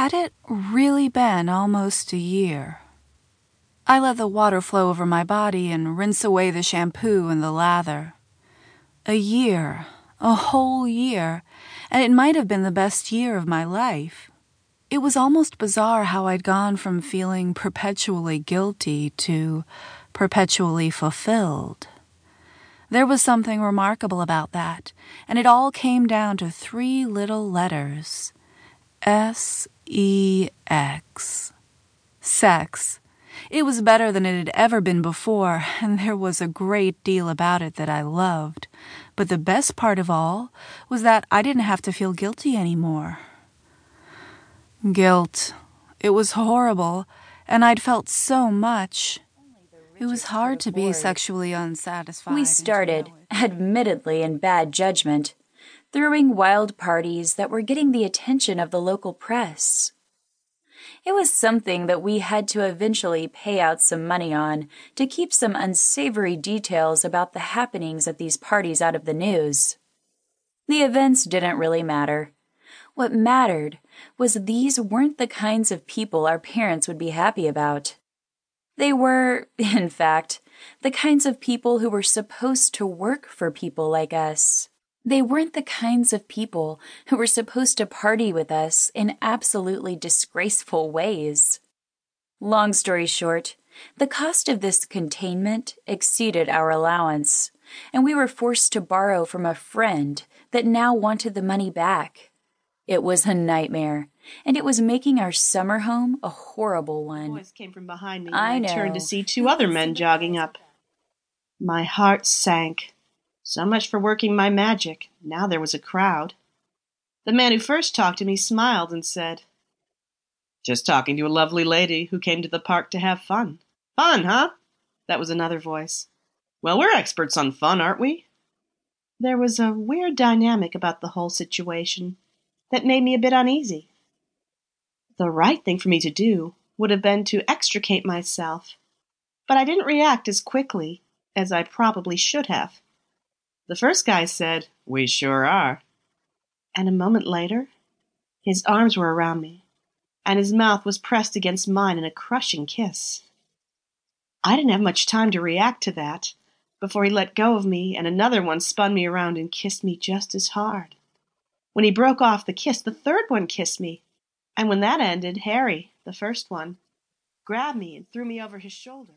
Had it really been almost a year? I let the water flow over my body and rinse away the shampoo and the lather. A year, a whole year, and it might have been the best year of my life. It was almost bizarre how I'd gone from feeling perpetually guilty to perpetually fulfilled. There was something remarkable about that, and it all came down to three little letters S E X. Sex. It was better than it had ever been before, and there was a great deal about it that I loved. But the best part of all was that I didn't have to feel guilty anymore. Guilt. It was horrible, and I'd felt so much. It was hard to be sexually unsatisfied. We started, admittedly in bad judgment, throwing wild parties that were getting the attention of the local press. It was something that we had to eventually pay out some money on to keep some unsavory details about the happenings at these parties out of the news. The events didn't really matter. What mattered was these weren't the kinds of people our parents would be happy about. They were, in fact, the kinds of people who were supposed to work for people like us. They weren't the kinds of people who were supposed to party with us in absolutely disgraceful ways. Long story short, the cost of this containment exceeded our allowance, and we were forced to borrow from a friend that now wanted the money back. It was a nightmare, and it was making our summer home a horrible one. voice came from behind me. I I turned to see two other men jogging up. My heart sank. So much for working my magic. Now there was a crowd. The man who first talked to me smiled and said, Just talking to a lovely lady who came to the park to have fun. Fun, huh? That was another voice. Well, we're experts on fun, aren't we? There was a weird dynamic about the whole situation that made me a bit uneasy. The right thing for me to do would have been to extricate myself, but I didn't react as quickly as I probably should have. The first guy said, We sure are. And a moment later, his arms were around me, and his mouth was pressed against mine in a crushing kiss. I didn't have much time to react to that before he let go of me, and another one spun me around and kissed me just as hard. When he broke off the kiss, the third one kissed me, and when that ended, Harry, the first one, grabbed me and threw me over his shoulder.